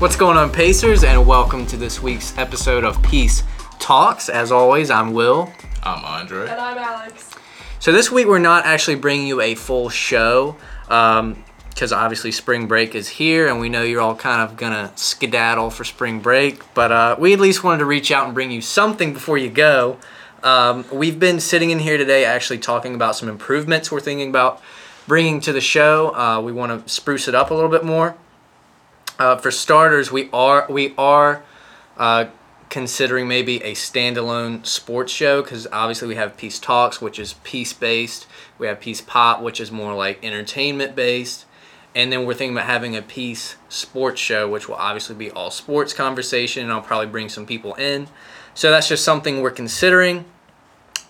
What's going on, Pacers, and welcome to this week's episode of Peace Talks. As always, I'm Will. I'm Andre. And I'm Alex. So this week we're not actually bringing you a full show because obviously spring break is here, and we know you're all kind of gonna skedaddle for spring break. But uh, we at least wanted to reach out and bring you something before you go. Um, we've been sitting in here today actually talking about some improvements we're thinking about bringing to the show. Uh, we want to spruce it up a little bit more. Uh, for starters, we are we are uh, considering maybe a standalone sports show because obviously we have Peace Talks, which is peace based. We have Peace Pop, which is more like entertainment based. And then we're thinking about having a Peace Sports show, which will obviously be all sports conversation, and I'll probably bring some people in. So that's just something we're considering.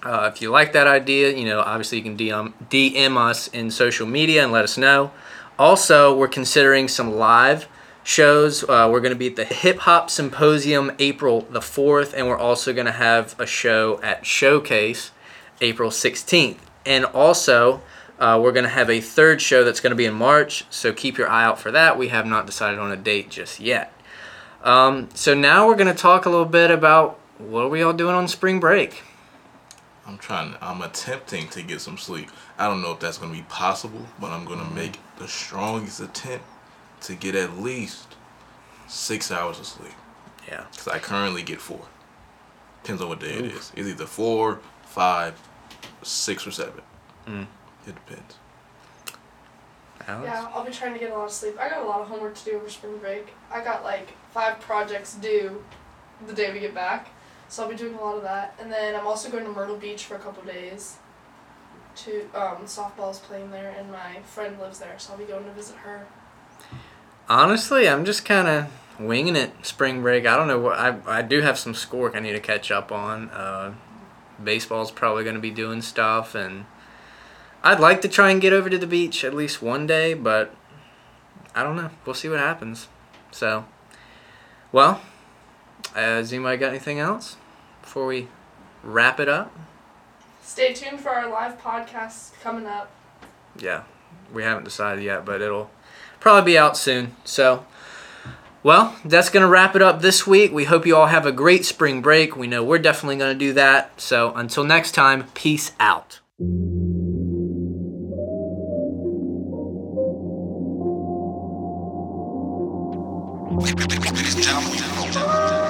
Uh, if you like that idea, you know, obviously you can DM, DM us in social media and let us know. Also, we're considering some live shows. Uh, we're going to be at the Hip Hop Symposium April the 4th, and we're also going to have a show at Showcase April 16th. And also, uh, we're going to have a third show that's going to be in March, so keep your eye out for that. We have not decided on a date just yet. Um, so now we're going to talk a little bit about what are we all doing on spring break. I'm trying. I'm attempting to get some sleep. I don't know if that's gonna be possible, but I'm Mm-hmm. gonna make the strongest attempt to get at least six hours of sleep. Yeah. Cause I currently get four. Depends on what day it is. It's either four, five, six, or seven. Mm. It depends. Alex? Yeah, I'll be trying to get a lot of sleep. I got a lot of homework to do over spring break. I got like five projects due the day we get back. So I'll be doing a lot of that. And then I'm also going to Myrtle Beach for a couple days. To um, softball's playing there, and my friend lives there, so I'll be going to visit her. Honestly, I'm just kind of winging it spring break. I don't know what I I do have some schoolwork I need to catch up on. Uh, baseball's probably going to be doing stuff, and I'd like to try and get over to the beach at least one day, but I don't know. We'll see what happens. So, well, uh, has anybody got anything else before we wrap it up? Stay tuned for our live podcast coming up. Yeah, we haven't decided yet, but it'll probably be out soon. So, well, that's going to wrap it up this week. We hope you all have a great spring break. We know we're definitely going to do that. So, until next time, peace out. Ladies and gentlemen,